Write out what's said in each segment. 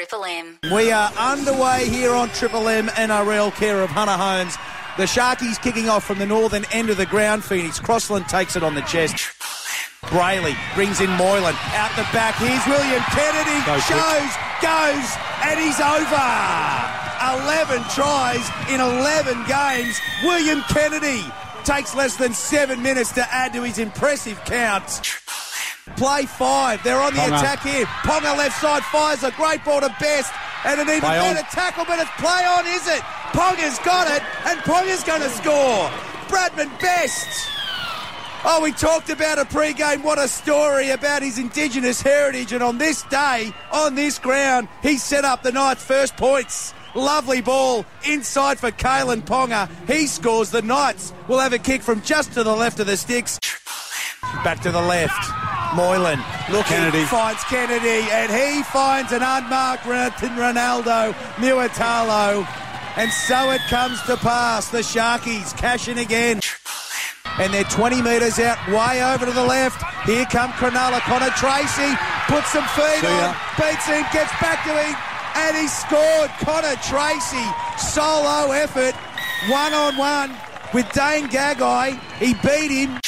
Triple M. We are underway here on Triple M NRL care of Hunter Holmes. The Sharkies kicking off from the northern end of the ground. Phoenix Crossland takes it on the chest. Brailey brings in Moylan out the back. Here's William Kennedy. Go, shows, goes, and he's over. 11 tries in 11 games. William Kennedy takes less than seven minutes to add to his impressive count. Play five. They're on the Ponga. attack here. Ponga left side fires a great ball to Best. And an even Play on. better tackle, but it's play on, is it? Ponga's got it, and Ponga's going to score. Bradman Best. Oh, we talked about a pre-game. What a story about his Indigenous heritage. And on this day, on this ground, he set up the night's first points. Lovely ball inside for Kalyn Ponga. He scores. The Knights will have a kick from just to the left of the sticks. Back to the left. Moylan looking, Kennedy. finds Kennedy, and he finds an unmarked Ron- Ronaldo Mulitalo. And so it comes to pass. The Sharkies cashing again. And they're 20 metres out, way over to the left. Here come Cronulla. Connor Tracey puts some feet on, beats him, gets back to him, and he scored. Connor Tracey, solo effort, one on one with Dane Gagai. He beat him,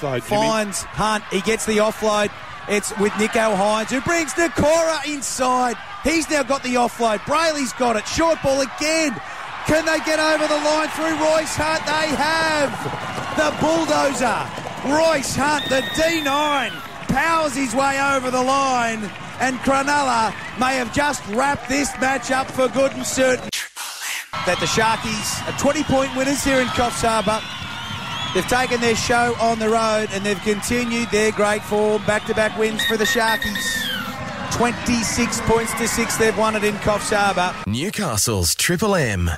So, Jimmy. finds Hunt. He gets the offload. It's with Nicho Hynes, who brings Nikora inside. He's now got the offload. Brailey's got it. Short ball again. Can they get over the line through Royce Hunt? They have. The bulldozer. Royce Hunt, the D9, powers his way over the line. And Cronulla may have just wrapped this match up for good and certain. That the Sharkies are 20 point winners here in Coffs Harbour. They've taken their show on the road and they've continued their great form. Back to back wins for the Sharkies. 26 points to 6 they've won it in Coffs Harbour. Newcastle's Triple M.